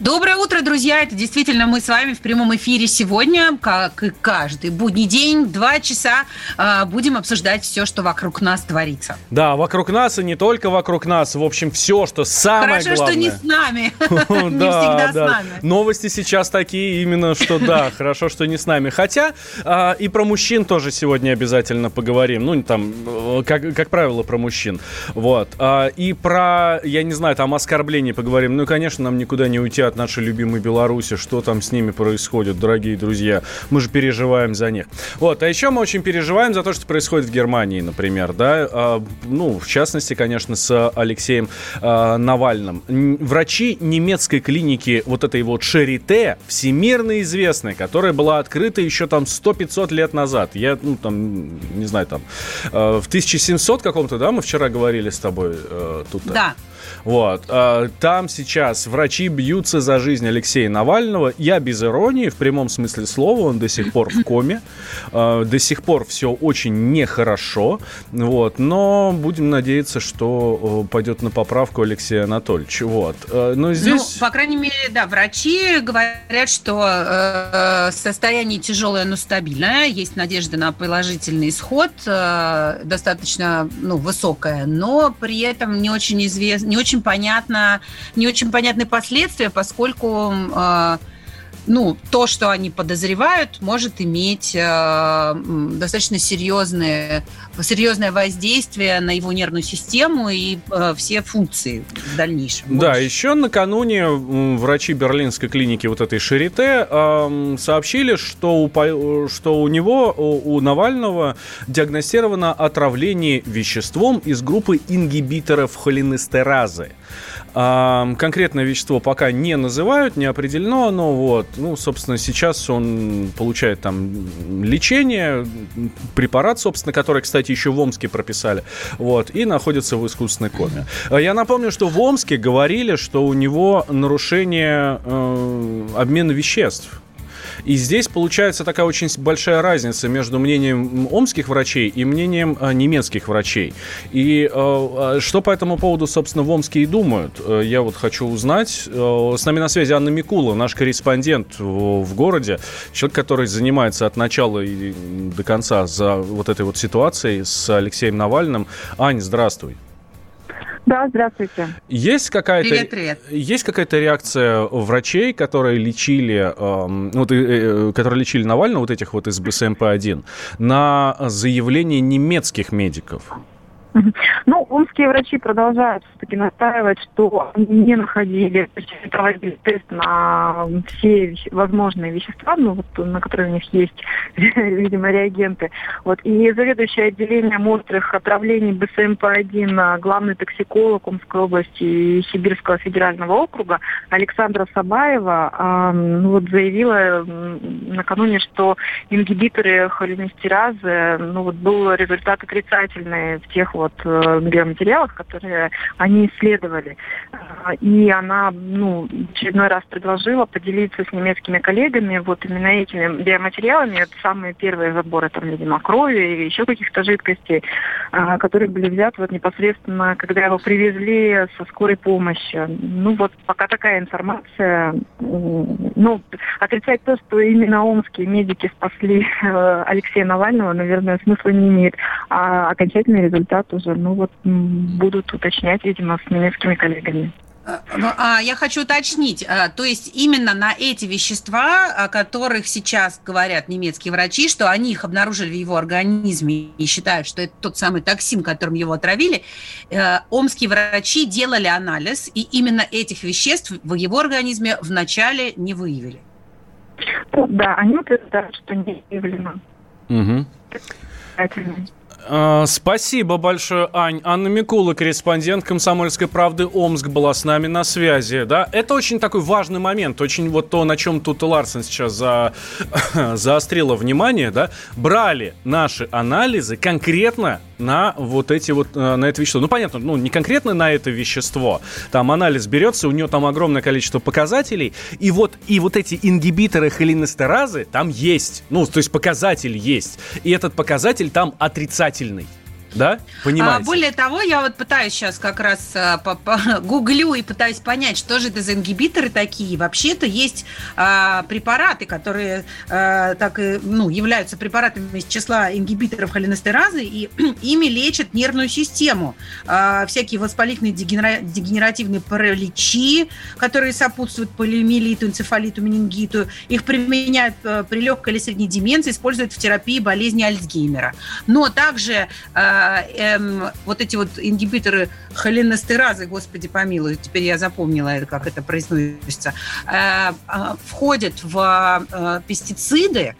Доброе утро, друзья! Это действительно мы с вами в прямом эфире сегодня, как и каждый будний день, два часа э, будем обсуждать все, что вокруг нас творится. Да, вокруг нас и не только вокруг нас. В общем, все, что самое Хорошо, главное. что не с нами. Не Да, всегда с нами. Новости сейчас такие именно, что да, хорошо, что не с нами. Хотя а, и про мужчин тоже сегодня обязательно поговорим. Ну, там, как, как правило, про мужчин. Вот. А, И про, я не знаю, там оскорбления поговорим. Ну, конечно, нам никуда не уйти от нашей любимой Беларуси. Что там с ними происходит, дорогие друзья. Мы же переживаем за них. Вот. А еще мы очень переживаем за то, что происходит в Германии, например, да. А, Ну, в частности, конечно, с Алексеем а, Навальным. Врачи немецкой клиники вот этой вот Шарите, всемирно известной, которая была открыта еще там 100-500 лет назад. Я, ну, там, не знаю, там, э, в 1700 каком-то, да, мы вчера говорили с тобой э, тут. Да. Вот. э, Там сейчас врачи бьются за жизнь Алексея Навального. Я без иронии, в прямом смысле слова, он до сих пор в коме. Э, До сих пор все очень нехорошо. Вот. Но будем надеяться, что э, пойдет на поправку Алексей Анатольевич. Вот. Э, Но здесь... Ну, по крайней мере, да, врачи говорят, что э, состояние тяжелое, но стабильное. Есть надежда на положительный исход, э, достаточно ну, высокая, но при этом не очень известно, не очень понятно, не очень понятны последствия, поскольку э, ну, то, что они подозревают, может иметь э, достаточно серьезное, серьезное воздействие на его нервную систему и э, все функции в дальнейшем. Да, Вот. еще накануне врачи берлинской клиники вот этой Шарите эм, сообщили, что у, по- что у него, у, у Навального диагностировано отравление веществом из группы ингибиторов холинестеразы. Конкретное вещество пока не называют, не определено, но вот, ну, собственно, сейчас он получает там лечение, препарат, собственно, который, кстати, еще в Омске прописали, вот, и находится в искусственной коме. А Я напомню, что в Омске говорили, что у него нарушение э, обмена веществ. И здесь получается такая очень большая разница между мнением омских врачей и мнением э, немецких врачей. И э, что по этому поводу, собственно, в Омске и думают, э, я вот хочу узнать. Э, с нами на связи Анна Микула, наш корреспондент в городе, человек, который занимается от начала и до конца за вот этой вот ситуацией с Алексеем Навальным. Ань, здравствуй. Да, здравствуйте. Есть какая-то Привет, привет. есть какая-то реакция врачей, которые лечили, эм, вот, э, э, которые лечили Навального, вот этих вот из БСМП-1, на заявление немецких медиков? Ну, омские врачи продолжают все-таки настаивать, что они не находили, проводили тест на все возможные вещества, ну, вот, на которые у них есть, видимо, реагенты. Вот. И заведующий отделением острых отравлений БСМП-1, а, главный токсиколог Омской области и Сибирского федерального округа Александра Сабаева ну, вот, заявила накануне, что ингибиторы холинестеразы, ну вот был результат отрицательный в тех вот э, биоматериалах, которые они исследовали. А, И она, ну, очередной раз предложила поделиться с немецкими коллегами вот именно этими биоматериалами. Это самые первые заборы, там, видимо, крови или еще каких-то жидкостей, а, которые были взяты вот непосредственно, когда его привезли со скорой помощи. Ну вот пока такая информация. Ну, отрицать то, что именно омские медики спасли э, Алексея Навального, наверное, смысла не имеет. А окончательный результат уже, ну вот, будут уточнять, видимо, с немецкими коллегами. А, ну, а, я хочу уточнить, а, то есть именно на эти вещества, о которых сейчас говорят немецкие врачи, что они их обнаружили в его организме и считают, что это тот самый токсин, которым его отравили, э, омские врачи делали анализ, и именно этих веществ в его организме вначале не выявили. Да, они утверждают, что не выявлено. Мгм. А, спасибо большое, Ань. Анна Микула, корреспондент «Комсомольской правды» Омск, была с нами на связи. Да? Это очень такой важный момент, очень вот то, на чем тут Ларсен сейчас за... заострила внимание. Да? Брали наши анализы конкретно на вот эти вот, э, на это вещество. Ну, понятно, ну, не конкретно на это вещество. Там анализ берется, у него там огромное количество показателей, и вот, и вот эти ингибиторы холинестеразы там есть. Ну, то есть показатель есть. И этот показатель там отрицательный. Да? Понимаете? А, более того, я вот пытаюсь сейчас как раз а, по, по, гуглю и пытаюсь понять, что же это за ингибиторы такие. Вообще-то есть а, препараты, которые а, так и ну, являются препаратами из числа ингибиторов холинестеразы, и ими лечат нервную систему. А, всякие воспалительные дегенера, дегенеративные параличи, которые сопутствуют полиомиелиту, энцефалиту, менингиту. Их применяют а, при легкой или средней деменции, используют в терапии болезни Альцгеймера. Но также а, эм, вот эти вот ингибиторы холинестеразы, господи помилуй, теперь я запомнила, как это произносится, э, э, входят в э, пестициды,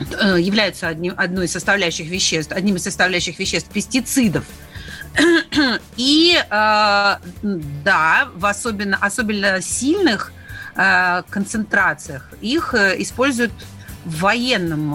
э, являются одним, одной из составляющих веществ, одним из составляющих веществ пестицидов. И э, да, в особенно, особенно сильных э, концентрациях их э, используют в военном,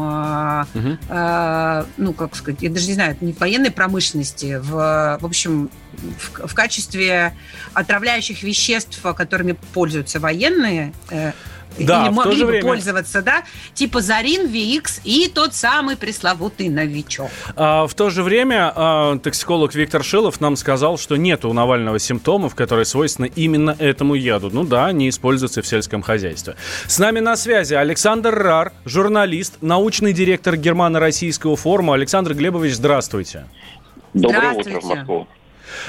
угу. э, ну, как сказать, я даже не знаю, не в военной промышленности, в, в общем, в, в качестве отравляющих веществ, которыми пользуются военные, э, да, или могли бы время... пользоваться, да, типа Зарин, VX и тот самый пресловутый новичок. А, в то же время а, токсиколог Виктор Шилов нам сказал, что нет у Навального симптомов, которые свойственны именно этому яду. Ну да, не используются в сельском хозяйстве. С нами на связи Александр Рар, журналист, научный директор Германо-Российского форума. Александр Глебович, здравствуйте. Доброе утро в Москву. А,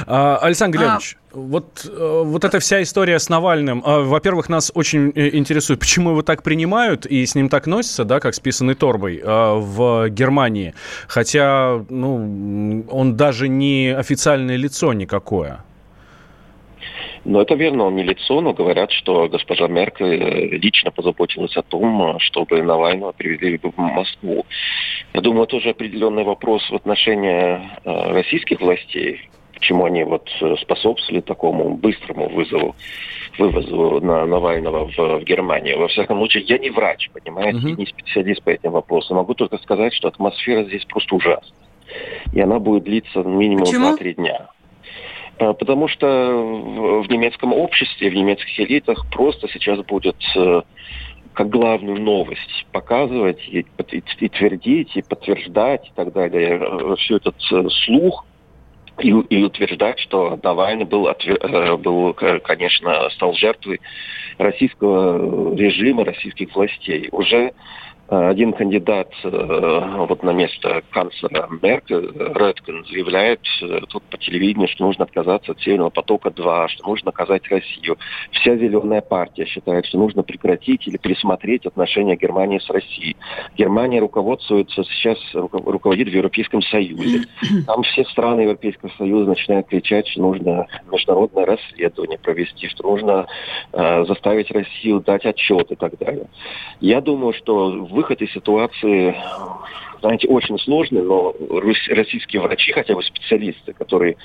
Александр Глебович, а... вот, э, вот эта вся история с Навальным, а, во-первых, нас очень э, интересует, почему его так принимают и с ним так носятся, да, как с писаной торбой а, в Германии, хотя, ну, он даже не официальное лицо никакое. Ну, это верно, он не лицо, но говорят, что госпожа Меркель э, лично позаботилась о том, чтобы Навального привезли в Москву. Я думаю, это уже определенный вопрос в отношении российских властей, почему они вот э, способствовали такому быстрому вызову, вывозу на Навального в, в Германию. Во всяком случае, я не врач, понимаете, uh-huh. не специалист по этим вопросам. Могу только сказать, что атмосфера здесь просто ужасна. И она будет длиться минимум Почему? 2-3 дня. А, потому что в, немецком обществе, в немецких элитах просто сейчас будет э, как главную новость показывать и, и, и твердить, и подтверждать и так далее. Э, Все этот слух и, и утверждать, что Навальный был, э, был, конечно, стал жертвой российского режима, российских властей. Уже Э, один кандидат э, вот на место канцлера Меркель, Редкен, заявляет э, тут по телевидению, что нужно отказаться от Северного потока-2, что нужно наказать Россию. Вся зеленая партия считает, что нужно прекратить или пересмотреть отношения Германии с Россией. Германия руководствуется сейчас, руководит в Европейском Союзе. Там все страны Европейского Союза начинают кричать, что нужно международное расследование провести, что нужно э, заставить Россию дать отчет и так далее. Я думаю, что выход из ситуации, знаете, очень сложный, но российские врачи, хотя бы специалисты, которые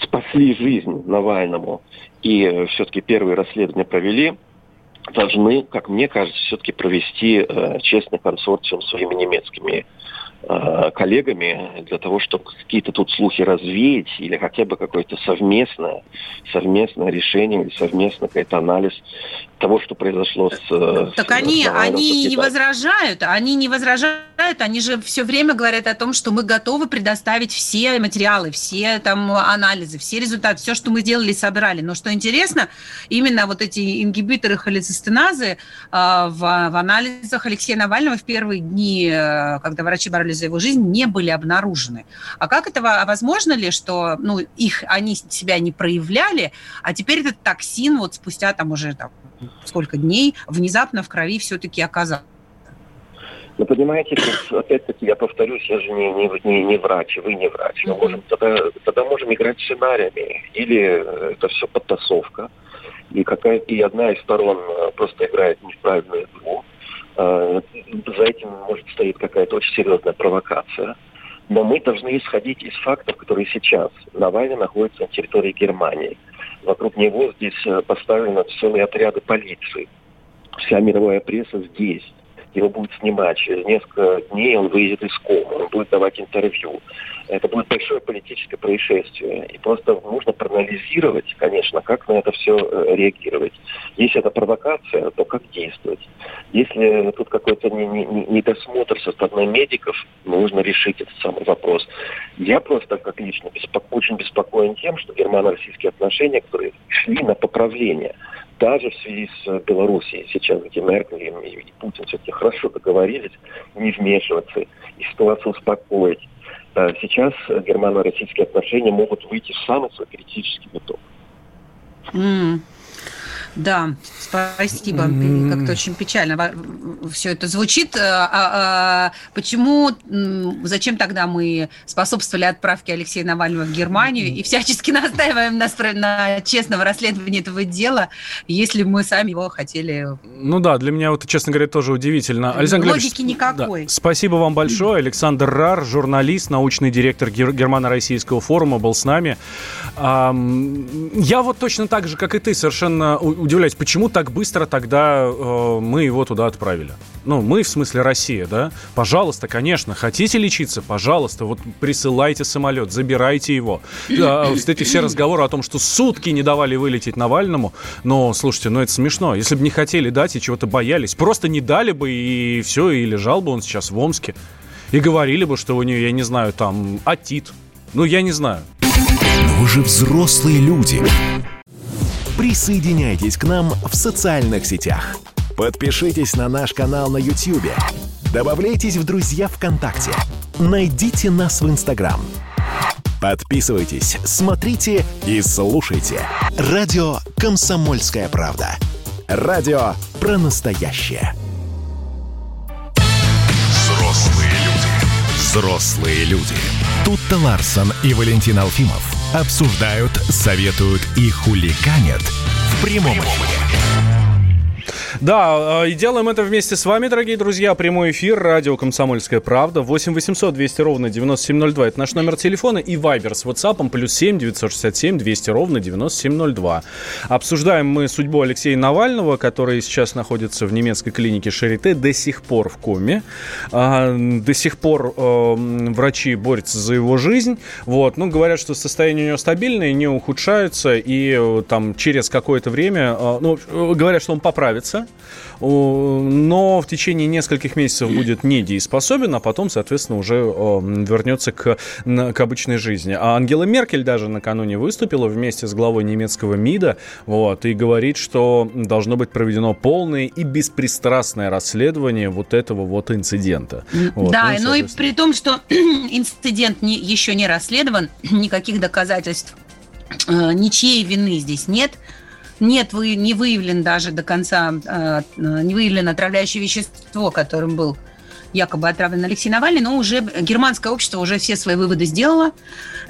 спасли жизнь Навальному и все-таки первые расследования провели, должны, как мне кажется, все-таки провести э, честный консорциум своими немецкими Э, коллегами для того, чтобы какие-то тут слухи развеять или хотя бы какое-то совместное, совместное решение или совместный какой-то анализ того, что произошло с... Э, так с, они, с они не возражают, они не возражают, они же все время говорят о том, что мы готовы предоставить все материалы, все там анализы, все результаты, все, что мы сделали и собрали. Но что интересно, именно вот эти ингибиторы холецистеназы э, в, в анализах Алексея Навального в первые дни, когда врачи боролись контроле за его жизнь не были обнаружены. А как это а возможно ли, что ну, их, они себя не проявляли, а теперь этот токсин вот спустя там уже там, сколько дней внезапно в крови все-таки оказался? Ну, понимаете, опять-таки, я повторюсь, я же не, не, не, не врач, вы не врач. Мы можем, тогда, тогда можем играть сценариями. Или это все подтасовка, и, какая, и одна из сторон э, просто играет неправильную игру, Э, за этим может стоит какая-то очень серьезная провокация. Но мы должны исходить из фактов, которые сейчас. Навальный находится на территории Германии. Вокруг него здесь э, поставлены целые отряды полиции. Вся мировая пресса здесь его будут снимать. Через несколько дней он выйдет из комы, он будет давать интервью. Это будет большое политическое происшествие. И просто нужно проанализировать, конечно, как на это все э, реагировать. Если это провокация, то как действовать? Если тут какой-то недосмотр со стороны медиков, нужно решить этот самый вопрос. Я просто, как лично, беспоко... очень беспокоен тем, что германо-российские отношения, которые шли на поправление, даже в связи с Белоруссией сейчас, где Меркель и Путин все-таки хорошо договорились не вмешиваться и ситуацию успокоить. А сейчас германо-российские отношения могут выйти в самый свой критический виток. Mm. Да, спасибо. Как-то очень печально все это звучит. А, а, почему, зачем тогда мы способствовали отправке Алексея Навального в Германию и всячески настаиваем на, на честном расследовании этого дела, если мы сами его хотели... Ну да, для меня вот, честно говоря, тоже удивительно. Александр Логики никакой. Да, спасибо вам большое. Александр Рар, журналист, научный директор Германо-Российского форума, был с нами. Я вот точно так же, как и ты, совершенно удивляюсь, почему так быстро тогда э, мы его туда отправили. Ну, мы, в смысле Россия, да? Пожалуйста, конечно, хотите лечиться, пожалуйста, вот присылайте самолет, забирайте его. А, вот эти все разговоры о том, что сутки не давали вылететь Навальному, но, слушайте, ну это смешно. Если бы не хотели дать и чего-то боялись, просто не дали бы и все, и лежал бы он сейчас в Омске. И говорили бы, что у нее, я не знаю, там, атит. Ну, я не знаю. Но вы же взрослые люди присоединяйтесь к нам в социальных сетях. Подпишитесь на наш канал на YouTube. Добавляйтесь в друзья ВКонтакте. Найдите нас в Инстаграм. Подписывайтесь, смотрите и слушайте. Радио «Комсомольская правда». Радио про настоящее. Взрослые люди. Взрослые люди. Тут-то Ларсон и Валентин Алфимов обсуждают, советуют и хуликанят в прямом эфире. Да, э, и делаем это вместе с вами, дорогие друзья. Прямой эфир, радио «Комсомольская правда». 8 800 200 ровно 9702. Это наш номер телефона. И вайбер с WhatsApp плюс 7 967 200 ровно 9702. Обсуждаем мы судьбу Алексея Навального, который сейчас находится в немецкой клинике Шарите, до сих пор в коме. А, до сих пор э, врачи борются за его жизнь. Вот. Ну, говорят, что состояние у него стабильное, не ухудшается. И э, там через какое-то время, ну, говорят, что он поправится но в течение нескольких месяцев будет недееспособен, а потом, соответственно, уже вернется к, к обычной жизни. А Ангела Меркель даже накануне выступила вместе с главой немецкого МИДа вот, и говорит, что должно быть проведено полное и беспристрастное расследование вот этого вот инцидента. Вот, да, ну, но и при том, что инцидент не, еще не расследован, никаких доказательств э, ничьей вины здесь нет нет, вы, не выявлен даже до конца, э, не выявлено отравляющее вещество, которым был якобы отравлен Алексей Навальный, но уже германское общество уже все свои выводы сделало.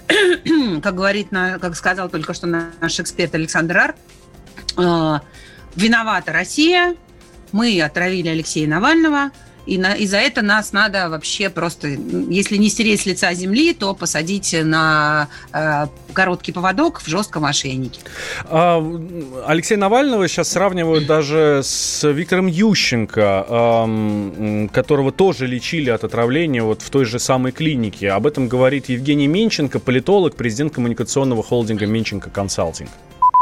как говорит, как сказал только что наш эксперт Александр Ар, э, виновата Россия, мы отравили Алексея Навального – и, на, и за это нас надо вообще просто, если не стереть с лица земли, то посадить на э, короткий поводок в жестком ошейнике. А, Алексея Навального сейчас сравнивают даже с Виктором Ющенко, э, которого тоже лечили от отравления вот в той же самой клинике. Об этом говорит Евгений Минченко, политолог, президент коммуникационного холдинга Минченко Консалтинг.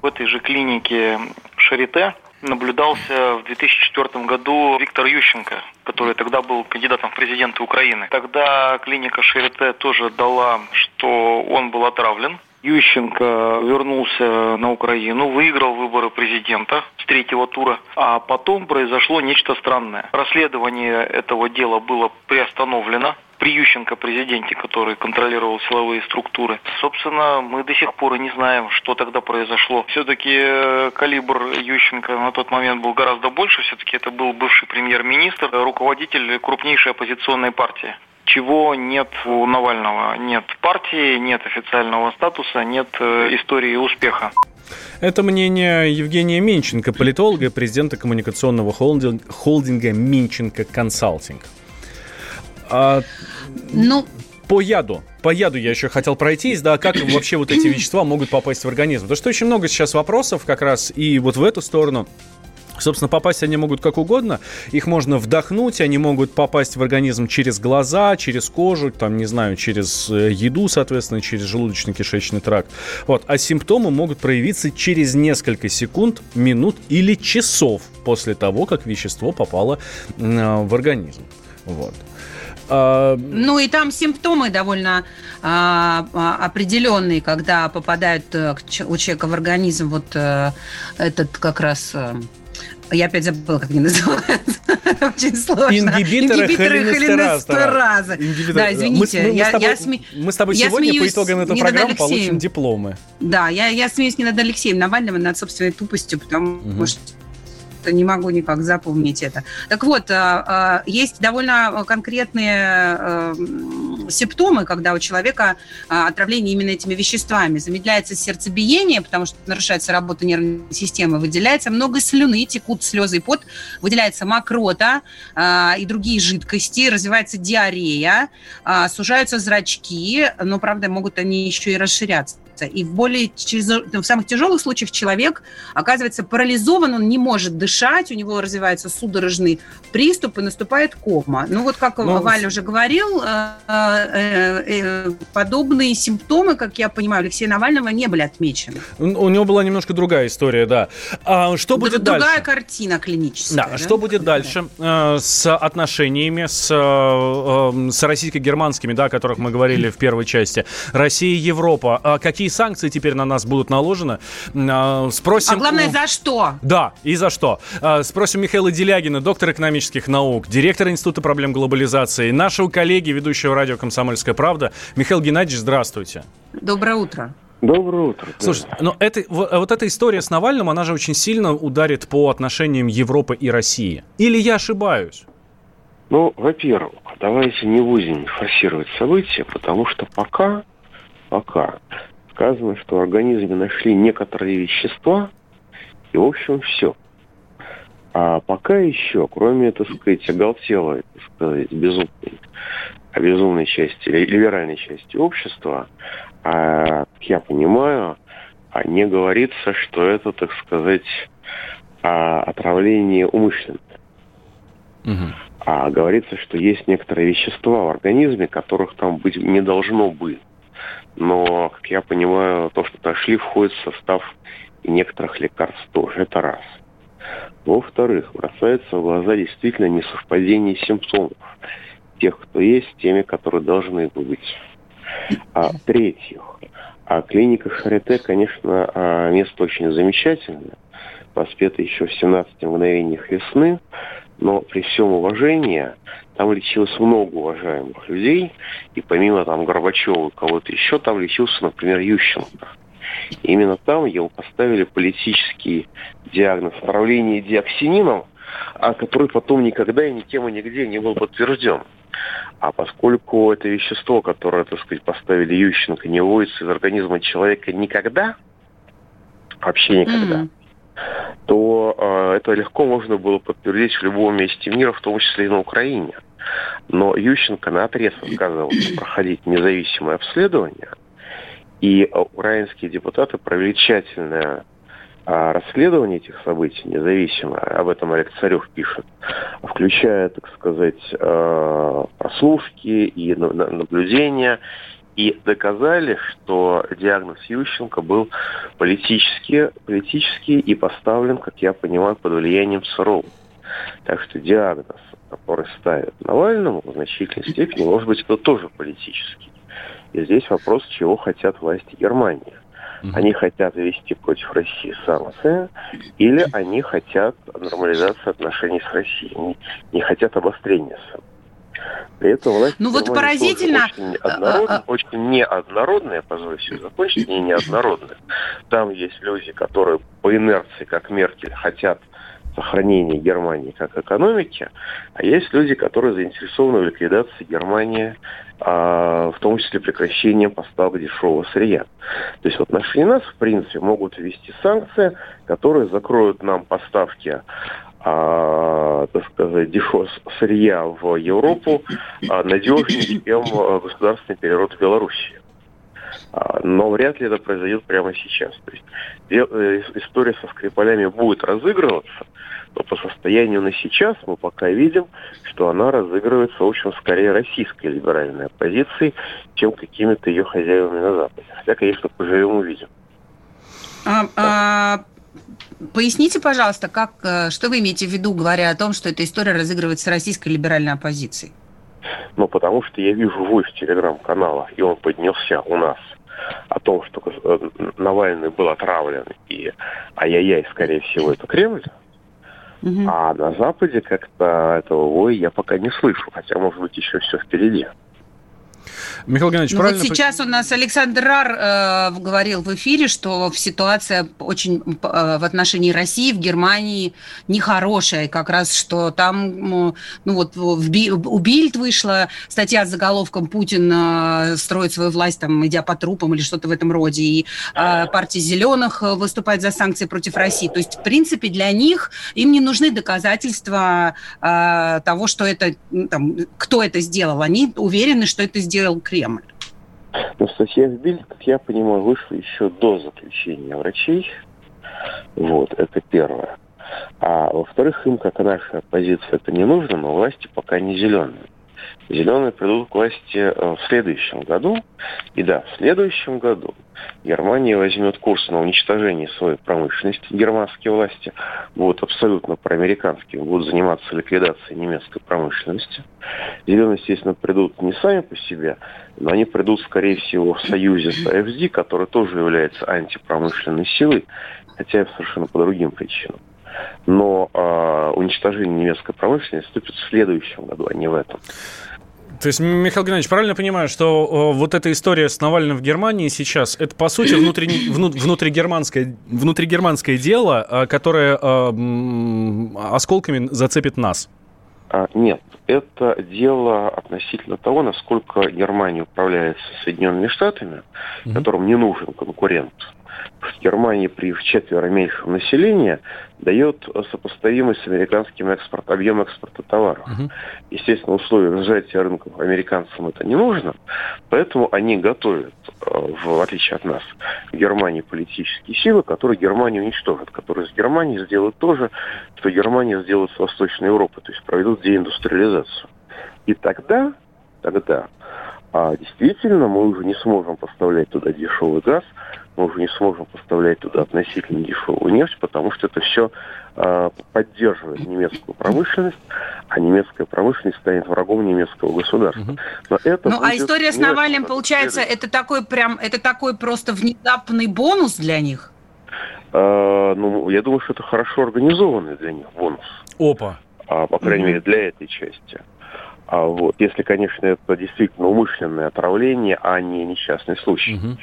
В этой же клинике Шарите наблюдался в 2004 году Виктор Ющенко, который тогда был кандидатом в президенты Украины. Тогда клиника Шарите тоже дала, что он был отравлен. Ющенко вернулся на Украину, выиграл выборы президента с третьего тура, а потом произошло нечто странное. Расследование этого дела было приостановлено при Ющенко президенте, который контролировал силовые структуры. Собственно, мы до сих пор и не знаем, что тогда произошло. Все-таки э, калибр Ющенко на тот момент был гораздо больше. Все-таки это был бывший премьер-министр, руководитель крупнейшей оппозиционной партии чего нет у Навального. Нет партии, нет официального статуса, нет э, истории успеха. Это мнение Евгения Минченко, политолога и президента коммуникационного холдинга, холдинга Минченко Консалтинг. А... Ну, по яду. По яду я еще хотел пройтись, да, как вообще вот эти вещества могут попасть в организм. Потому что очень много сейчас вопросов как раз и вот в эту сторону. Собственно, попасть они могут как угодно. Их можно вдохнуть, они могут попасть в организм через глаза, через кожу, там, не знаю, через э, еду, соответственно, через желудочно-кишечный тракт. Вот. А симптомы могут проявиться через несколько секунд, минут или часов после того, как вещество попало э, в организм. Вот. А, ну и там симптомы довольно а, а определенные, когда попадают а, у человека в организм вот а, этот как раз я опять забыла, как они называются. Очень сложно. Ингибиторы, Ингибиторы холинестераза. Да, извините. Мы, мы, я, с тобой, я сме... мы с тобой я сегодня по итогам этой программы получим дипломы. Да, я, я смеюсь не над Алексеем Навальным, над собственной тупостью, потому угу. что не могу никак запомнить это. Так вот, а, а, есть довольно конкретные э, симптомы, когда у человека а, отравление именно этими веществами. Замедляется сердцебиение, потому что нарушается работа нервной системы, выделяется много слюны, текут слезы и пот, выделяется мокрота и другие жидкости, развивается диарея, сужаются зрачки, но, правда, могут они еще и расширяться двигаться. И в более в самых тяжелых случаях человек оказывается парализован, он не может дышать, у него развивается судорожный приступ и наступает кома. Ну вот как ну, Валя уже говорил, э, э, э, подобные симптомы, как я понимаю, Алексея Навального не были отмечены. У него была немножко другая история, да. А что будет другая дальше? Другая картина клиническая. Да, да? что будет дальше да. с отношениями с, с российско-германскими, да, о которых мы говорили в первой части? Россия, Европа. А какие санкции теперь на нас будут наложены. А, спросим... А главное, за что? Да, и за что. А, спросим Михаила Делягина, доктор экономических наук, директор Института проблем глобализации, нашего коллеги, ведущего радио «Комсомольская правда». Михаил Геннадьевич, здравствуйте. Доброе утро. Доброе утро. Слушай, но это, вот эта история с Навальным, она же очень сильно ударит по отношениям Европы и России. Или я ошибаюсь? Ну, во-первых, давайте не будем форсировать события, потому что пока, пока сказано, что в организме нашли некоторые вещества, и, в общем, все. А пока еще, кроме, так сказать, оголтелой, так сказать, безумной, безумной части, либеральной части общества, а, как я понимаю, а не говорится, что это, так сказать, а, отравление умышленное. Угу. А говорится, что есть некоторые вещества в организме, которых там быть не должно быть но, как я понимаю, то, что нашли, входит в состав некоторых лекарств тоже. Это раз. Во-вторых, бросается в глаза действительно несовпадение симптомов тех, кто есть, с теми, которые должны быть. А в-третьих, а клиника Шарите, конечно, а, место очень замечательное, воспето еще в 17 мгновениях весны, но при всем уважении там лечилось много уважаемых людей, и помимо там Горбачева и кого-то еще, там лечился, например, Ющенко. И именно там ему поставили политический диагноз отравления диоксинином, а который потом никогда и никем и нигде не был подтвержден. А поскольку это вещество, которое, так сказать, поставили Ющенко, не выводится из организма человека никогда, вообще никогда, mm-hmm то э, это легко можно было подтвердить в любом месте мира, в том числе и на Украине. Но Ющенко на отрез отказывался проходить независимое обследование, и э, украинские депутаты провели тщательное э, расследование этих событий независимое, об этом Олег Царев пишет, включая, так сказать, э, прослушки и наблюдения, и доказали, что диагноз Ющенко был политический, политический и поставлен, как я понимаю, под влиянием ЦРУ. Так что диагноз, который ставят Навальному, в значительной степени, может быть, это тоже политический. И здесь вопрос, чего хотят власти Германии. Они хотят вести против России санкции, или они хотят нормализации отношений с Россией, не, не хотят обострения санкций. При этом власть ну вот поразительно очень, однород... а, а... очень неоднородная, позвольте закончить, не неоднородная. Там есть люди, которые по инерции, как Меркель, хотят сохранения Германии как экономики, а есть люди, которые заинтересованы в ликвидации Германии, а, в том числе прекращением поставок дешевого сырья. То есть в отношении нас, в принципе, могут ввести санкции, которые закроют нам поставки а, так сказать, дешевого сырья в Европу э, надежнее, чем э, государственный перерод в Беларуси. А, но вряд ли это произойдет прямо сейчас. То есть э, история со Скрипалями будет разыгрываться, но по состоянию на сейчас мы пока видим, что она разыгрывается, в общем, скорее российской либеральной оппозицией, чем какими-то ее хозяевами на Западе. Хотя, конечно, поживем увидим. А, а, поясните, пожалуйста, как, э, что вы имеете в виду, говоря о том, что эта история разыгрывается российской либеральной оппозицией? Ну, потому что я вижу войс телеграм-канала, и он поднялся у нас о том, что э, Навальный был отравлен, и ай-яй-яй, скорее всего, это Кремль. Угу. А на Западе как-то этого воя я пока не слышу, хотя, может быть, еще все впереди. Михаил Геннадьевич, ну, правильно... Вот сейчас у нас Александр Рар э, говорил в эфире, что ситуация очень э, в отношении России в Германии нехорошая, как раз что там, ну вот в Би, у Бильд вышла статья с заголовком «Путин э, строит свою власть, там, идя по трупам» или что-то в этом роде, и э, партия «Зеленых» выступает за санкции против России. То есть, в принципе, для них им не нужны доказательства э, того, что это, там, кто это сделал. Они уверены, что это сделал Кремль? Ну, статья в Бильд, как я понимаю, вышла еще до заключения врачей. Вот, это первое. А во-вторых, им, как и наша оппозиция, это не нужно, но власти пока не зеленые. Зеленые придут к власти э, в следующем году. И да, в следующем году Германия возьмет курс на уничтожение своей промышленности. Германские власти будут абсолютно проамериканскими, будут заниматься ликвидацией немецкой промышленности. Зеленые, естественно, придут не сами по себе, но они придут, скорее всего, в союзе с АФД, который тоже является антипромышленной силой, хотя совершенно по другим причинам. Но э, уничтожение немецкой промышленности наступит в следующем году, а не в этом. То есть, Михаил Геннадьевич, правильно понимаю, что вот эта история с Навальным в Германии сейчас, это, по сути, внутренне, внутригерманское, внутригерманское дело, а, которое э, осколками зацепит нас? А, нет, это дело относительно того, насколько Германия управляется Соединенными Штатами, mm-hmm. которым не нужен конкурент в Германии при четверо меньшем населении дает сопоставимый с американским экспорт, объем экспорта товаров. Угу. Естественно, условия сжатия рынков американцам это не нужно, поэтому они готовят, э, в отличие от нас, в Германии политические силы, которые Германию уничтожат, которые с Германией сделают то же, что Германия сделает с Восточной Европой, то есть проведут деиндустриализацию. И тогда, тогда а действительно мы уже не сможем поставлять туда дешевый газ, мы уже не сможем поставлять туда относительно дешевую нефть, потому что это все э, поддерживает немецкую промышленность, а немецкая промышленность станет врагом немецкого государства. Но это ну, а история с Навальным, получается, это такой прям, это такой просто внезапный бонус для них? Э, ну, я думаю, что это хорошо организованный для них бонус. Опа. А, по крайней мере, для этой части. А вот, если, конечно, это действительно умышленное отравление, а не несчастный случай. Угу.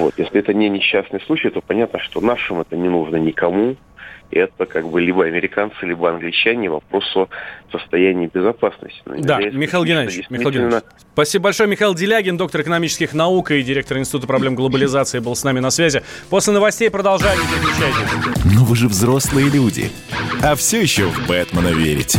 Вот, если это не несчастный случай, то понятно, что нашим это не нужно никому. Это как бы либо американцы, либо англичане. Вопрос о состоянии безопасности. Но да, Михаил Геннадьевич, действительно... Михаил Геннадьевич, спасибо большое. Михаил Делягин, доктор экономических наук и директор Института проблем глобализации был с нами на связи. После новостей продолжаем. Ну вы же взрослые люди. А все еще в Бэтмена верите.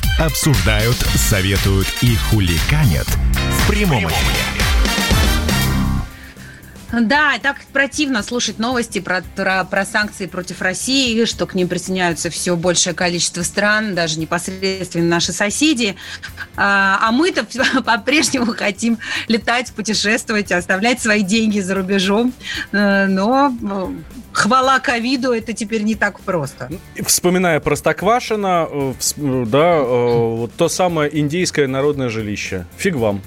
обсуждают, советуют и хуликанят в прямом эфире. Да, так противно слушать новости про, про, про санкции против России, что к ним присоединяются все большее количество стран, даже непосредственно наши соседи. А, а мы-то по-прежнему хотим летать, путешествовать, оставлять свои деньги за рубежом. Э, но э, хвала ковиду, это теперь не так просто. Вспоминая Простоквашино, э, да, то самое индейское народное жилище. Фиг вам.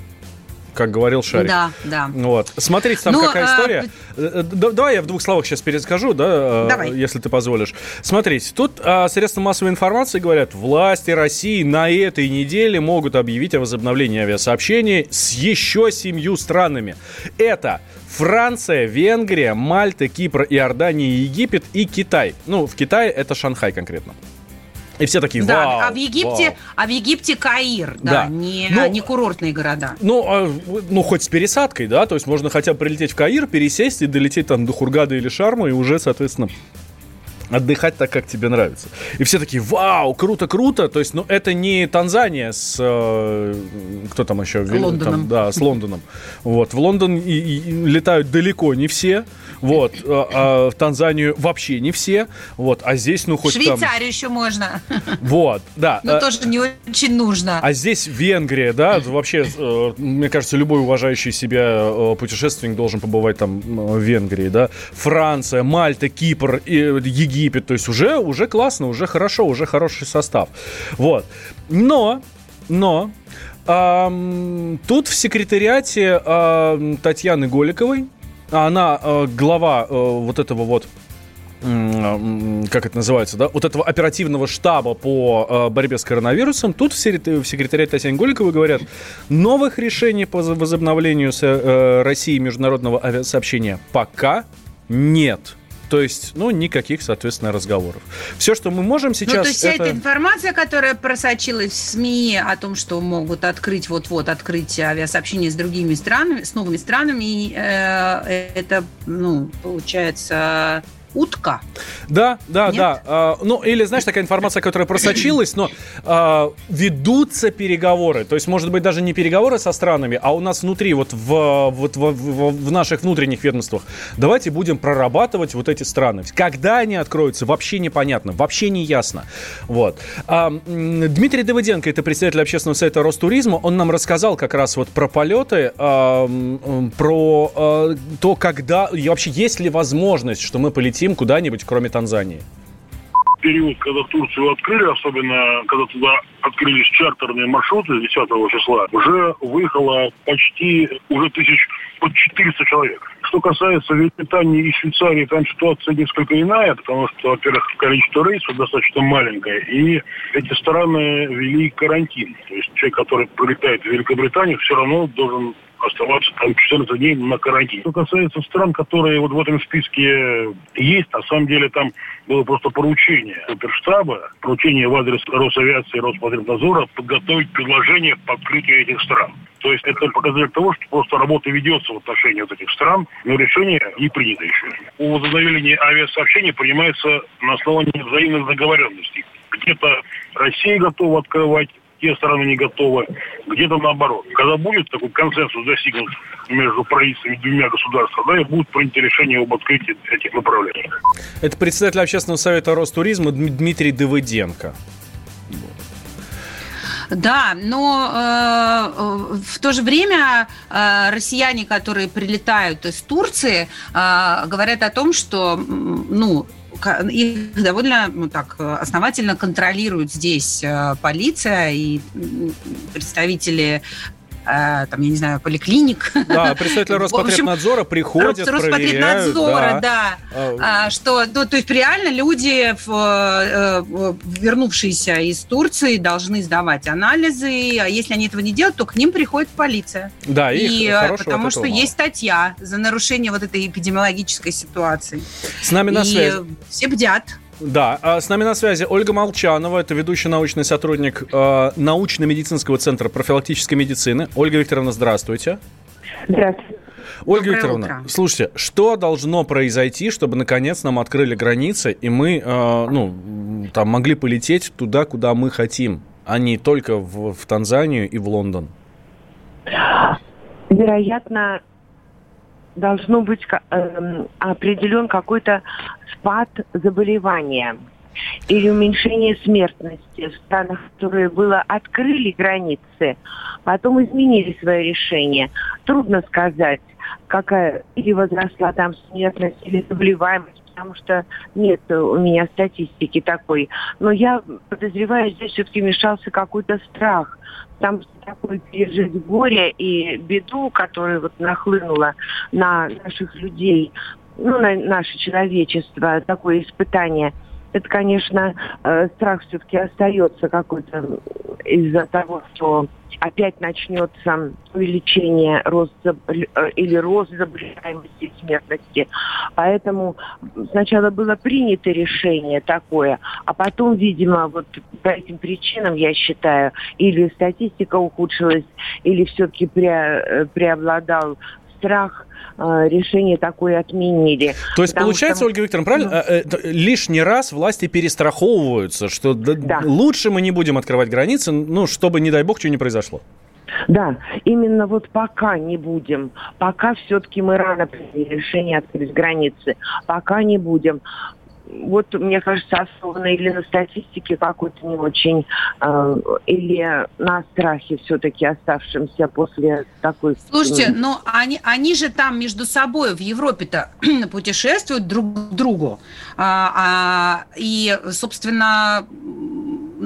Как говорил Шарик. Да, да. Вот. Смотрите, там Ну, какая а, история. Э, э, да- Давай я в двух словах сейчас перескажу, да, э, Давай. если ты позволишь. Смотрите, тут а, средства массовой информации говорят, власти России на этой неделе могут объявить о возобновлении авиасообщений с еще семью странами. Это Франция, Венгрия, Мальта, Кипр, Иордания, Египет и Китай. Ну, в Китае это Шанхай конкретно. И все такие, Да, вау, а в Египте, вау». а в Египте Каир, да, Да. Не, Ну, не курортные города. Ну, а, ну, хоть с пересадкой, да, то есть можно хотя бы прилететь в Каир, пересесть и долететь там до Хургада или Шарма, и уже, соответственно, отдыхать так, как тебе нравится. И все такие, вау, круто, круто. То есть, ну, это не Танзания с... э, кто там еще? Вен- Лондоном. там, да, с Лондоном. Вот, в Лондон и- и летают далеко не все. Вот, а, а в Танзанию вообще не все. Вот, а здесь, ну, хоть там... Швейцарию еще можно, Вот, да. но а- тоже не очень нужно. а здесь Венгрия, да, вообще, э, мне кажется, любой уважающий себя э, путешественник должен побывать там э, в Венгрии, да. Франция, Мальта, Кипр, и Египет, то есть уже, уже классно, уже хорошо, уже хороший состав. Вот. Но, но, ам, тут в секретариате ам, Татьяны Голиковой, а она э, глава э, вот этого вот как это называется, да, вот этого оперативного штаба по э, борьбе с коронавирусом, тут в, секретариате Татьяны Голиковой говорят, новых решений по возобновлению э, России международного авиасообщения пока нет. То есть, ну, никаких, соответственно, разговоров. Все, что мы можем сейчас... ну, то есть вся это... эта информация, которая просочилась в СМИ о том, что могут открыть вот-вот открыть авиасообщение с другими странами, с новыми странами, э, это, ну, получается, утка. Да, да, Нет? да. А, ну, или, знаешь, такая информация, которая просочилась, но а, ведутся переговоры. То есть, может быть, даже не переговоры со странами, а у нас внутри, вот в, вот в, в- в наших внутренних ведомствах, давайте будем прорабатывать вот эти страны. Когда они откроются, вообще непонятно, вообще не ясно. Вот. А, Дмитрий Давыденко, это представитель общественного совета Ростуризма, он нам рассказал как раз вот про полеты, а, про а, то, когда, и вообще есть ли возможность, что мы полетим куда-нибудь, кроме Танзании. период, когда Турцию открыли, особенно когда туда открылись чартерные маршруты 10 числа, уже выехало почти уже тысяч под 400 человек. Что касается Великобритании и Швейцарии, там ситуация несколько иная, потому что, во-первых, количество рейсов достаточно маленькое, и эти страны ввели карантин. То есть человек, который прилетает в Великобританию, все равно должен оставаться там 14 дней на карантине. Что касается стран, которые вот в этом списке есть, на самом деле там было просто поручение суперштаба, поручение в адрес Росавиации и Роспотребнадзора подготовить предложение по открытию этих стран. То есть это показатель того, что просто работа ведется в отношении вот этих стран, но решение не принято еще. О возобновлении авиасообщений принимается на основании взаимных договоренностей. Где-то Россия готова открывать те страны не готовы, где-то наоборот. Когда будет такой консенсус достигнут между правительствами двумя государствами, да, и будут приняты решения об открытии этих направлений. Это председатель общественного совета Ростуризма Дм- Дмитрий Давыденко. Да, но э, э, в то же время э, россияне, которые прилетают из Турции, э, говорят о том, что, ну, их довольно ну, так основательно контролирует здесь э, полиция и представители э, там, я не знаю, поликлиник. Да, представители В общем, Роспотребнадзора приходят. Роспотребнадзора, да. А, А, что, ну, то есть реально люди, э, э, вернувшиеся из Турции, должны сдавать анализы, а если они этого не делают, то к ним приходит полиция. Да, и, э, потому от что мало. есть статья за нарушение вот этой эпидемиологической ситуации. С нами на связи. все бдят. Да, а с нами на связи Ольга Молчанова, это ведущий научный сотрудник э, научно-медицинского центра профилактической медицины. Ольга Викторовна, здравствуйте. Здравствуйте. Ольга Доброе Викторовна, утро. слушайте, что должно произойти, чтобы наконец нам открыли границы и мы, э, ну, там могли полететь туда, куда мы хотим, а не только в, в Танзанию и в Лондон? вероятно, должно быть эм, определен какой-то спад заболевания или уменьшение смертности в странах, которые было открыли границы, потом изменили свое решение. Трудно сказать, какая или возросла там смертность, или заболеваемость, потому что нет у меня статистики такой. Но я подозреваю, здесь все-таки мешался какой-то страх. Там такое пережить горе и беду, которая вот нахлынула на наших людей, ну, на наше человечество, такое испытание – это, конечно, э, страх все-таки остается какой-то из-за того, что опять начнется увеличение рост э, или рост заболеваемости и смертности. Поэтому сначала было принято решение такое, а потом, видимо, вот по этим причинам, я считаю, или статистика ухудшилась, или все-таки э, преобладал страх – Э, решение такое отменили. То есть, получается, что... Ольга Викторовна, правильно, ну... Лишний раз власти перестраховываются, что да. лучше мы не будем открывать границы, ну, чтобы, не дай бог, что не произошло. Да, именно вот пока не будем, пока все-таки мы рано приняли решение открыть границы, пока не будем вот, мне кажется, основано или на статистике какой-то не очень, э, или на страхе все-таки оставшемся после такой... Слушайте, но они, они же там между собой в Европе-то путешествуют друг к другу. А, а, и, собственно,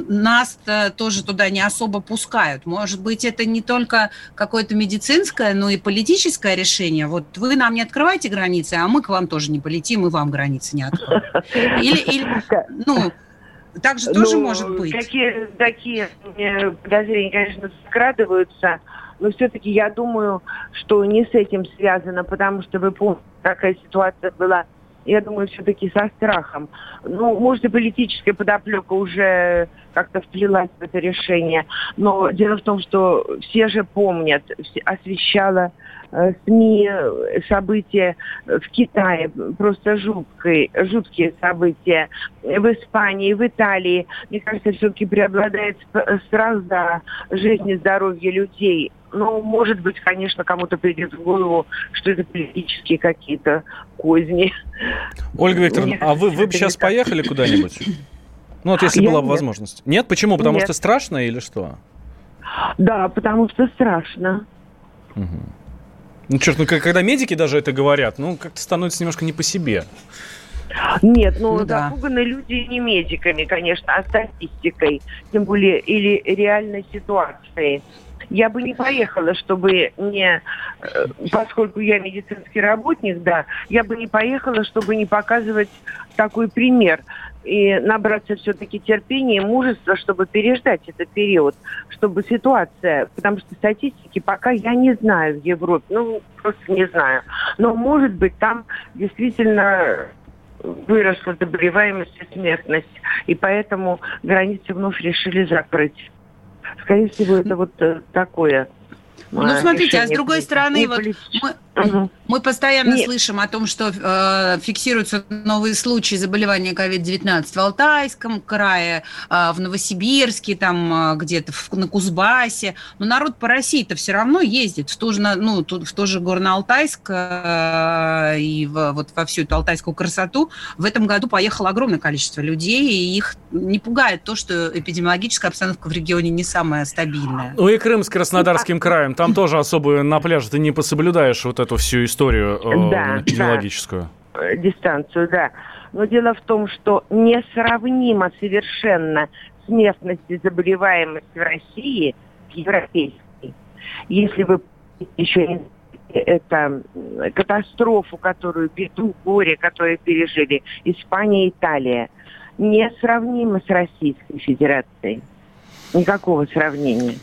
нас тоже туда не особо пускают. Может быть, это не только какое-то медицинское, но и политическое решение. Вот вы нам не открывайте границы, а мы к вам тоже не полетим, и вам границы не откроем. Или, или ну, так же тоже ну, может быть. Какие, такие подозрения, конечно, скрадываются, но все-таки я думаю, что не с этим связано, потому что вы помните, какая ситуация была я думаю, все-таки со страхом. Ну, может, и политическая подоплека уже как-то вплелась в это решение. Но дело в том, что все же помнят, освещала э, СМИ события в Китае, просто жуткие, жуткие события. В Испании, в Италии. Мне кажется, все-таки преобладает страх за жизнь и здоровье людей. Ну, может быть, конечно, кому-то придет в голову, что это политические какие-то козни. Ольга Викторовна, а вы, вы бы сейчас так. поехали куда-нибудь? Ну, вот если Я была бы возможность. Нет? Почему? Потому нет. что страшно или что? Да, потому что страшно. Угу. Ну, черт, ну, когда медики даже это говорят, ну, как-то становится немножко не по себе. Нет, ну, ну да. запуганы люди не медиками, конечно, а статистикой, тем более, или реальной ситуацией я бы не поехала, чтобы не, э, поскольку я медицинский работник, да, я бы не поехала, чтобы не показывать такой пример и набраться все-таки терпения и мужества, чтобы переждать этот период, чтобы ситуация, потому что статистики пока я не знаю в Европе, ну, просто не знаю. Но, может быть, там действительно выросла заболеваемость и смертность, и поэтому границы вновь решили закрыть. Скорее всего, это вот э, такое ну, смотрите, а с другой стороны, вот мы, угу. мы постоянно Нет. слышим о том, что э, фиксируются новые случаи заболевания COVID-19 в Алтайском крае, э, в Новосибирске, там э, где-то в, на Кузбассе. Но народ по России-то все равно ездит в ту же, ну, в то же Горно-Алтайск э, и в, вот во всю эту алтайскую красоту. В этом году поехало огромное количество людей, и их не пугает то, что эпидемиологическая обстановка в регионе не самая стабильная. Ну и Крым с Краснодарским краем там тоже особо на пляже ты не пособлюдаешь вот эту всю историю э, да. Да. Дистанцию, да. Но дело в том, что несравнимо совершенно смертность и заболеваемость в России с европейской. Если вы еще это катастрофу, которую, беду, горе, которое пережили Испания и Италия, несравнимо с Российской Федерацией. Никакого сравнения.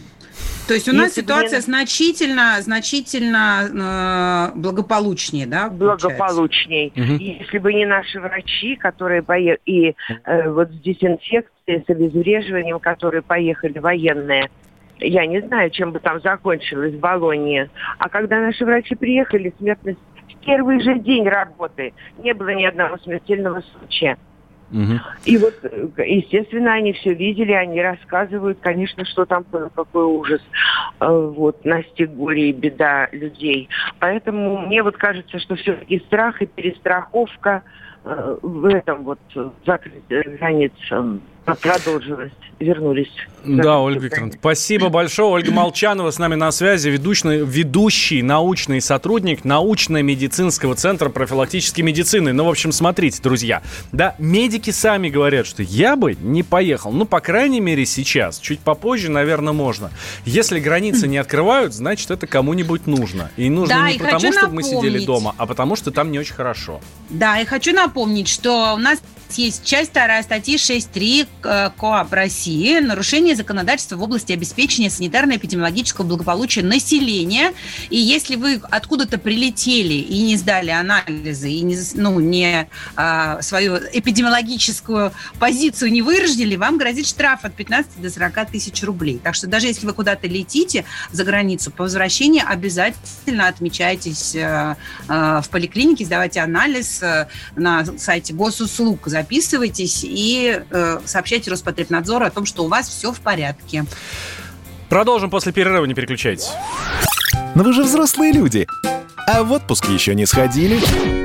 То есть у нас Если ситуация мне... значительно, значительно э, благополучнее, да? Благополучнее. Угу. Если бы не наши врачи, которые поехали, и э, вот с дезинфекцией, с обезвреживанием, которые поехали военные, я не знаю, чем бы там закончилось в Болонии. А когда наши врачи приехали, смертность в первый же день работы не было ни одного смертельного случая. Угу. И вот, естественно, они все видели, они рассказывают, конечно, что там было, какой ужас. Э, вот, настиг горе и беда людей. Поэтому мне вот кажется, что все-таки страх и перестраховка э, в этом вот закрытии границ э, продолжилось, вернулись. Да, Ольга Викторовна, спасибо большое. Ольга Молчанова с нами на связи, ведущий, ведущий научный сотрудник научно-медицинского центра профилактической медицины. Ну, в общем, смотрите, друзья, да, медики сами говорят, что я бы не поехал. Ну, по крайней мере, сейчас. Чуть попозже, наверное, можно. Если границы не открывают, значит, это кому-нибудь нужно. И нужно Да, не и потому, чтобы мы сидели дома, а потому, что там не очень хорошо. Да, и хочу напомнить, что у нас есть часть 2 статьи 6.3 э, КоАП России «Нарушение законодательства в области обеспечения санитарно-эпидемиологического благополучия населения». И если вы откуда-то прилетели и не сдали анализы, и не, ну, не а, свою эпидемиологическую позицию не выразили, вам грозит штраф от 15 до 40 тысяч рублей. Так что даже если вы куда-то летите за границу, по возвращении обязательно отмечайтесь э, э, в поликлинике, сдавайте анализ э, на сайте госуслуг, записывайтесь и э, сообщайте Роспотребнадзору о том, что у вас все в порядке. Продолжим после перерыва, не переключайтесь. Но вы же взрослые люди. А в отпуск еще не сходили?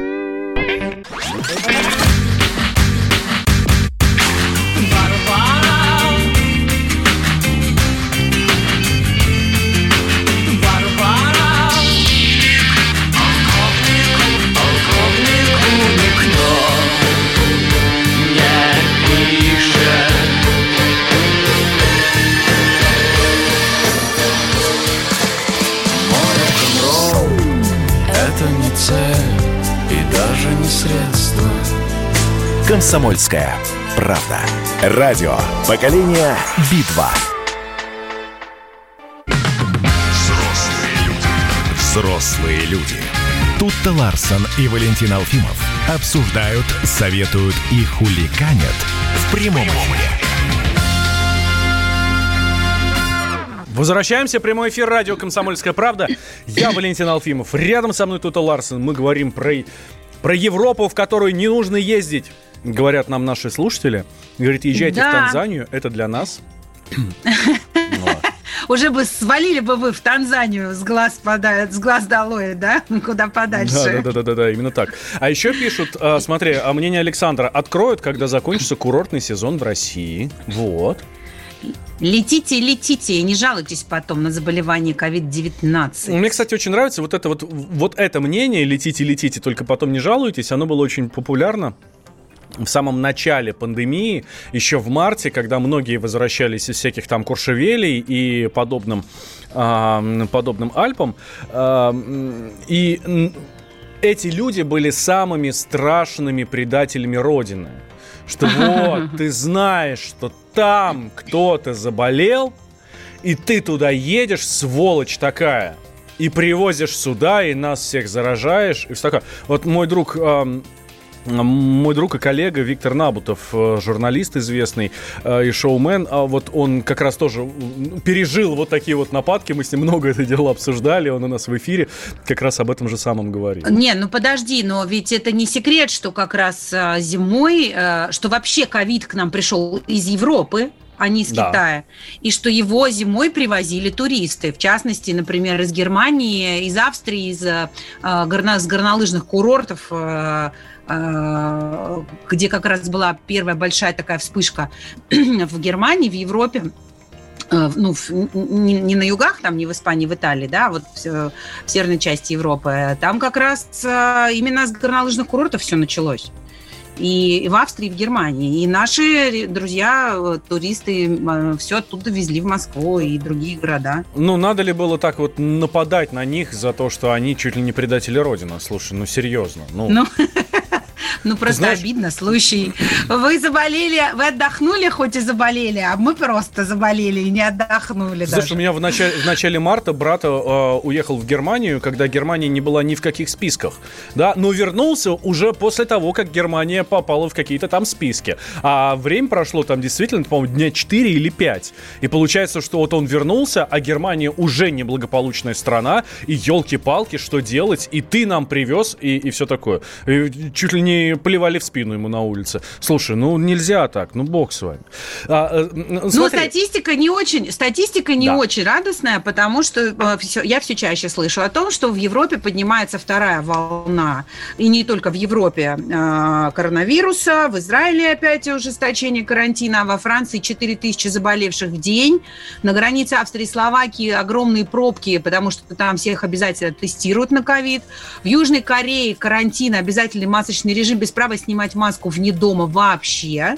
Комсомольская правда. Радио. Поколение Битва. Взрослые люди. Тут-то Ларсон и Валентин Алфимов обсуждают, советуют и хуликанят в прямом эфире. Возвращаемся. Прямой эфир радио «Комсомольская правда». Я Валентин Алфимов. Рядом со мной Тута Ларсен. Мы говорим про, про Европу, в которую не нужно ездить. Говорят нам наши слушатели. Говорит, езжайте в Да. Танзанию. Это для нас. Уже бы свалили бы вы в Танзанию с глаз, подать, с глаз долой, да? Куда подальше. Да, да, да, да, да, именно так. А еще пишут, а, смотри, а мнение Александра, откроют, когда закончится курортный сезон в России. Вот. Летите, летите, и не жалуйтесь потом на заболевание COVID-19. Мне, кстати, очень нравится вот это вот, вот это мнение «летите, летите, только потом не жалуйтесь», оно было очень популярно в самом начале пандемии, еще в марте, когда многие возвращались из всяких там Куршевелей и подобным, а, подобным Альпам. М, и эти люди были самыми страшными предателями Родины. Что вот, ты знаешь, что там кто-то заболел, и ты туда едешь, сволочь такая, и привозишь сюда, и нас всех заражаешь. И всё такое. Вот мой друг... ам, мой друг и коллега Виктор Набутов, э, журналист известный э, и шоумен, а вот он как раз тоже пережил вот такие вот нападки, мы с ним много это дело обсуждали, он у нас в эфире как раз об этом же самом говорит. Не, ну подожди, но ведь это не секрет, что как раз а, зимой, что вообще ковид к нам пришел из Европы, а не из Да. Китая. И что его зимой привозили туристы. В частности, например, из Германии, из Австрии, из а, горно- с горнолыжных курортов, а, где как раз была первая большая такая вспышка в Германии, в Европе. Э, ну, не, не на югах, там, не в Испании, в Италии, да, вот в, в северной части Европы, там как раз э, именно с горнолыжных курортов все началось. И, в Австрии, и в Германии. И наши друзья, э, туристы, все оттуда везли в Москву и другие города. Ну, надо ли было так вот нападать на них за то, что они чуть ли не предатели Родины? Слушай, ну серьезно. Ну, Ну, ну просто знаешь- обидно, случай. Вы заболели, вы отдохнули, хоть и заболели, а мы просто заболели и не отдохнули Слушай, даже. у меня в начале, в начале марта брат э, уехал в Германию, когда Германия не была ни в каких списках. Да, но вернулся уже после того, как Германия попала в какие-то там списки. А время прошло там действительно, по-моему, дня 4 или 5. И получается, что вот он вернулся, а Германия уже неблагополучная страна, и елки-палки, что делать? И ты нам привез, и, и все такое. И чуть ли не не плевали в спину ему на улице. Слушай, ну нельзя так, ну бог с вами. А, ну, статистика не очень, статистика не да. очень радостная, потому что все, я все чаще слышу о том, что в Европе поднимается вторая волна, и не только в Европе коронавируса, в Израиле опять ужесточение карантина, а во Франции 4 тысячи заболевших в день, на границе Австрии и Словакии огромные пробки, потому что там всех обязательно тестируют на ковид. В Южной Корее карантин, обязательный масочный режим без права снимать маску вне дома вообще.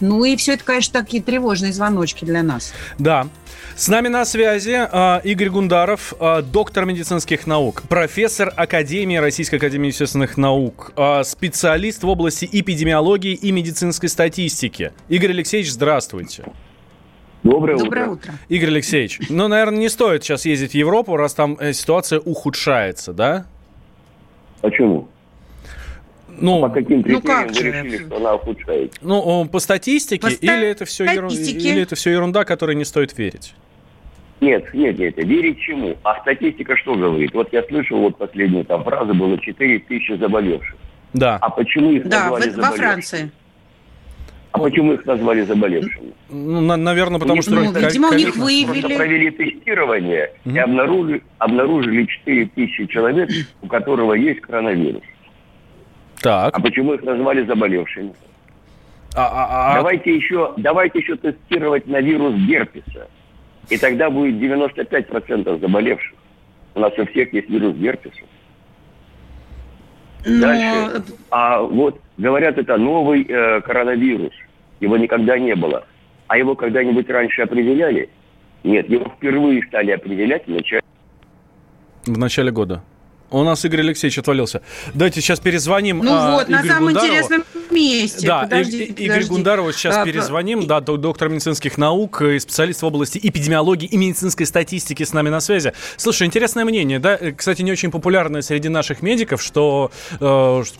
Ну и все это, конечно, такие тревожные звоночки для нас. Да. С нами на связи э, Игорь Гундаров, э, доктор медицинских наук, профессор Академии Российской Академии естественных наук, э, специалист в области эпидемиологии и медицинской статистики. Игорь Алексеевич, здравствуйте. Доброе, Доброе утро. утро. Игорь Алексеевич, ну, наверное, не стоит сейчас ездить в Европу, раз там э, ситуация ухудшается, да? Почему? Ну, по каким ну критериям как вы же? решили, что она ухудшается? Ну, по статистике, По или, это все статистике. или это все ерунда, которой не стоит верить? Нет, нет, нет, верить чему? А статистика что говорит? Вот я слышал, вот последнюю там фразу было 4 тысячи заболевших. Да. А почему их Да, назвали в- во заболевшими? Франции. А почему их назвали заболевшими? Ну, на- наверное, потому Ну, что... ну, видимо, у них Выявили. провели тестирование Мгм. и обнаружили, обнаружили 4 тысячи человек, у которого есть коронавирус. Так. А почему их назвали заболевшими? А, а- а- Давайте еще, давайте еще тестировать на вирус герпеса. И тогда будет 95% заболевших. У нас у всех есть вирус герпеса. Но Дальше. А вот говорят, это новый э, коронавирус. Его никогда не было. А его когда-нибудь раньше определяли? Нет, его впервые стали определять в начале. В начале года. У нас Игорь Алексеевич отвалился. Давайте сейчас перезвоним. Ну а, вот, на Игорю самом Гундарову. интересном месте. Да, Подожди, И- И- Игорь подожди. Гундарову сейчас А, перезвоним. Да, док- доктор медицинских наук, и специалист в области эпидемиологии и медицинской статистики с нами на связи. Слушай, интересное мнение, да, э, кстати, не очень популярное среди наших медиков, что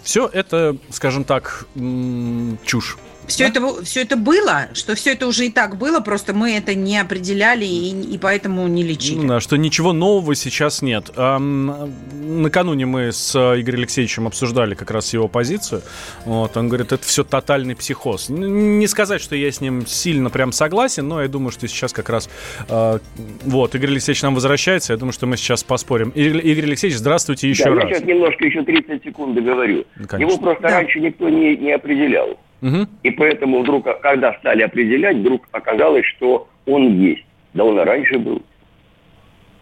все это, скажем так, м, чушь. Все, это, все это было, что все это уже и так было, просто мы это не определяли и, и поэтому не лечили. Ну да, что ничего нового сейчас нет. Ам, накануне мы с Игорем Алексеевичем обсуждали как раз его позицию. Вот, он говорит, это все тотальный психоз. Не сказать, что я с ним сильно прям согласен, но я думаю, что сейчас как раз... э, вот, Игорь Алексеевич нам возвращается, я думаю, что мы сейчас поспорим. Игорь, Игорь Алексеевич, здравствуйте еще Да, раз. Я сейчас немножко еще 30 секунд договорю. Ну, конечно. Его просто Да. раньше никто не, не определял. Мгм. И поэтому вдруг, когда стали определять, вдруг оказалось, что он есть. Да он и раньше был.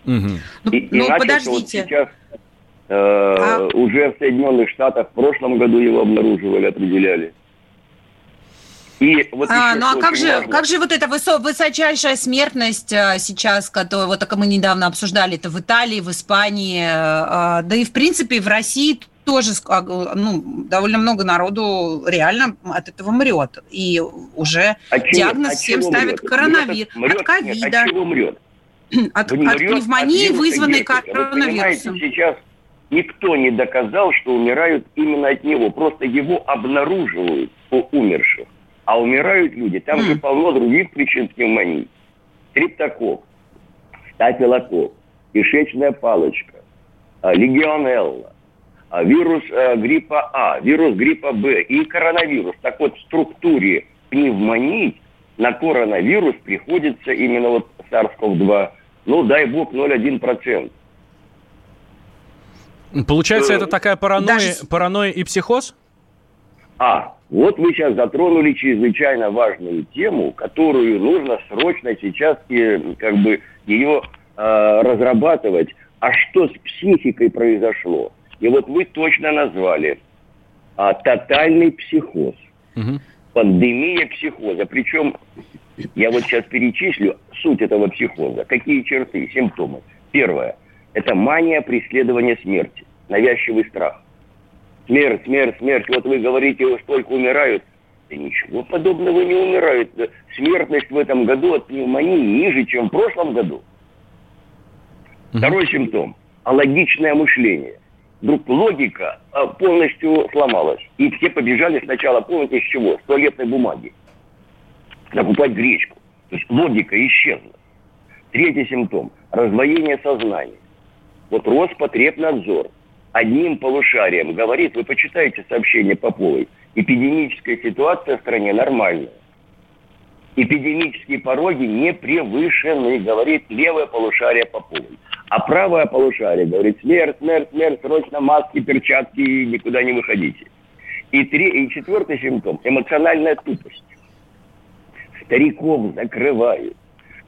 Ну, И, и ну, начался вот подождите. сейчас э, А- уже в Соединенных Штатах в прошлом году его обнаруживали, определяли. И вот А, ну а как же, важно. как же вот эта высо- высочайшая смертность а, сейчас, которую вот только мы недавно обсуждали, это в Италии, в Испании, а, да и в принципе в России тоже а, ну, довольно много народу реально от этого мрет. И уже От чего- диагноз от всем ставят мрет? коронавирус. Мрет, От ковида. Нет, от чего мрет? От, от мрет пневмонии, вируса вызванной герпеса. Вы коронавирусом. сейчас никто не доказал, что умирают именно от него. Просто его обнаруживают у умерших. А умирают люди. Там же М. полно других причин пневмонии. Стриптокок, стафилококк, кишечная палочка, а, легионелла, а, вирус э, гриппа А, вирус гриппа Б и коронавирус. Так вот, в структуре пневмонии на коронавирус приходится именно вот SARS-CoV-2, ну, дай бог, 0,1%. Получается, Э, это такая паранойя, даже- паранойя и психоз? А, вот вы сейчас затронули чрезвычайно важную тему, которую нужно срочно сейчас и, как бы ее э, разрабатывать. А что с психикой произошло? И вот вы точно назвали а, тотальный психоз, Мгм. пандемия психоза. Причем я вот сейчас перечислю суть этого психоза. Какие черты, симптомы? Первое – это мания преследования смерти, навязчивый страх. Смерть, смерть, смерть. Вот вы говорите, столько умирают. Да ничего подобного не умирают. Смертность в этом году от пневмонии ниже, чем в прошлом году. Второй симптом – алогичное мышление. Вдруг логика а, полностью сломалась. И все побежали сначала, помните, с чего? С туалетной бумаги. Закупать гречку. То есть логика исчезла. Третий симптом – раздвоение сознания. Вот Роспотребнадзор одним полушарием говорит, вы почитайте сообщение Поповой, эпидемическая ситуация в стране нормальная. Эпидемические пороги не превышены, говорит левое полушарие Поповой. А правое полушарие говорит, смерть, смерть, смерть, срочно маски, перчатки, никуда не выходите. И, три, и четвертый симптом – эмоциональная тупость. Стариков закрывают,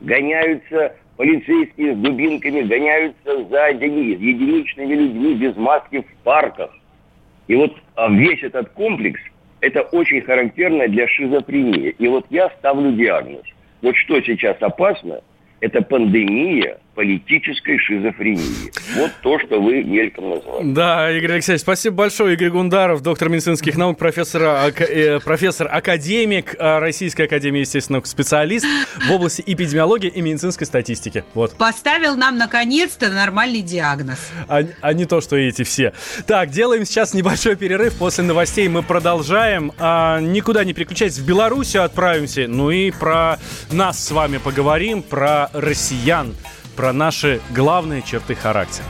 гоняются полицейские с дубинками, гоняются за единичными людьми без маски в парках. И вот а, весь этот комплекс – это очень характерно для шизофрении. И вот я ставлю диагноз. Вот что сейчас опасно – это пандемия политической шизофрении. Вот то, что вы мельком назвали. Да, Игорь Алексеевич, спасибо большое. Игорь Гундаров, доктор медицинских наук, профессор, э, профессор академик э, Российской академии естественных специалист в области эпидемиологии и медицинской статистики. Вот. Поставил нам наконец-то нормальный диагноз. А, а не то, что эти все. Так, делаем сейчас небольшой перерыв. После новостей мы продолжаем. А, никуда не переключайтесь. В Белоруссию отправимся. Ну и про нас с вами поговорим, про россиян про наши главные черты характера.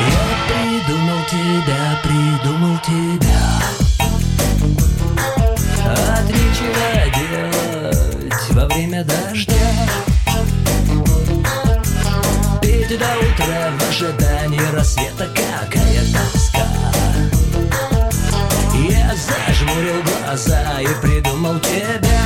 Я придумал тебя, придумал тебя. От нечего делать во время дождя. Пить до утра в ожидании рассвета Какая глаза и придумал тебя.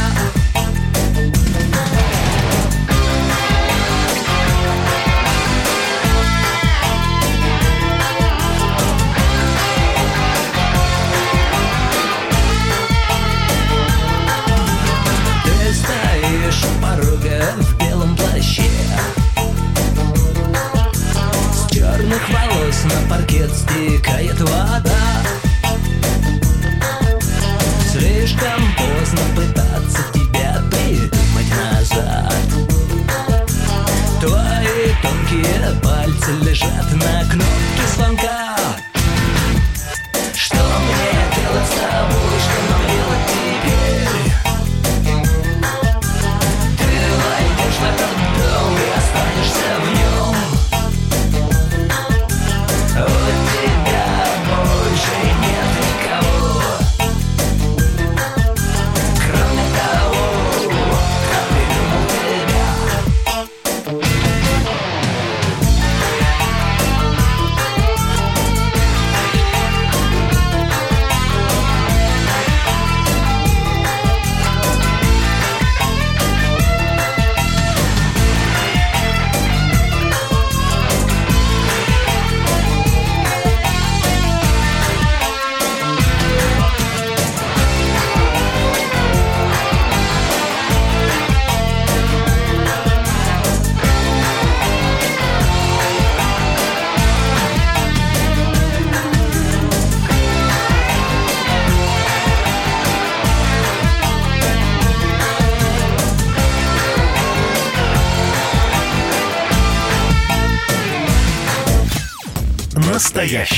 Ты стоишь у порога в белом плаще. С черных волос на паркет стекает вода Слишком поздно пытаться тебя придумать назад. Твои тонкие пальцы лежат на кнопке звонка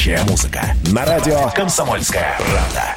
Настоящая музыка. На радио «Комсомольская правда».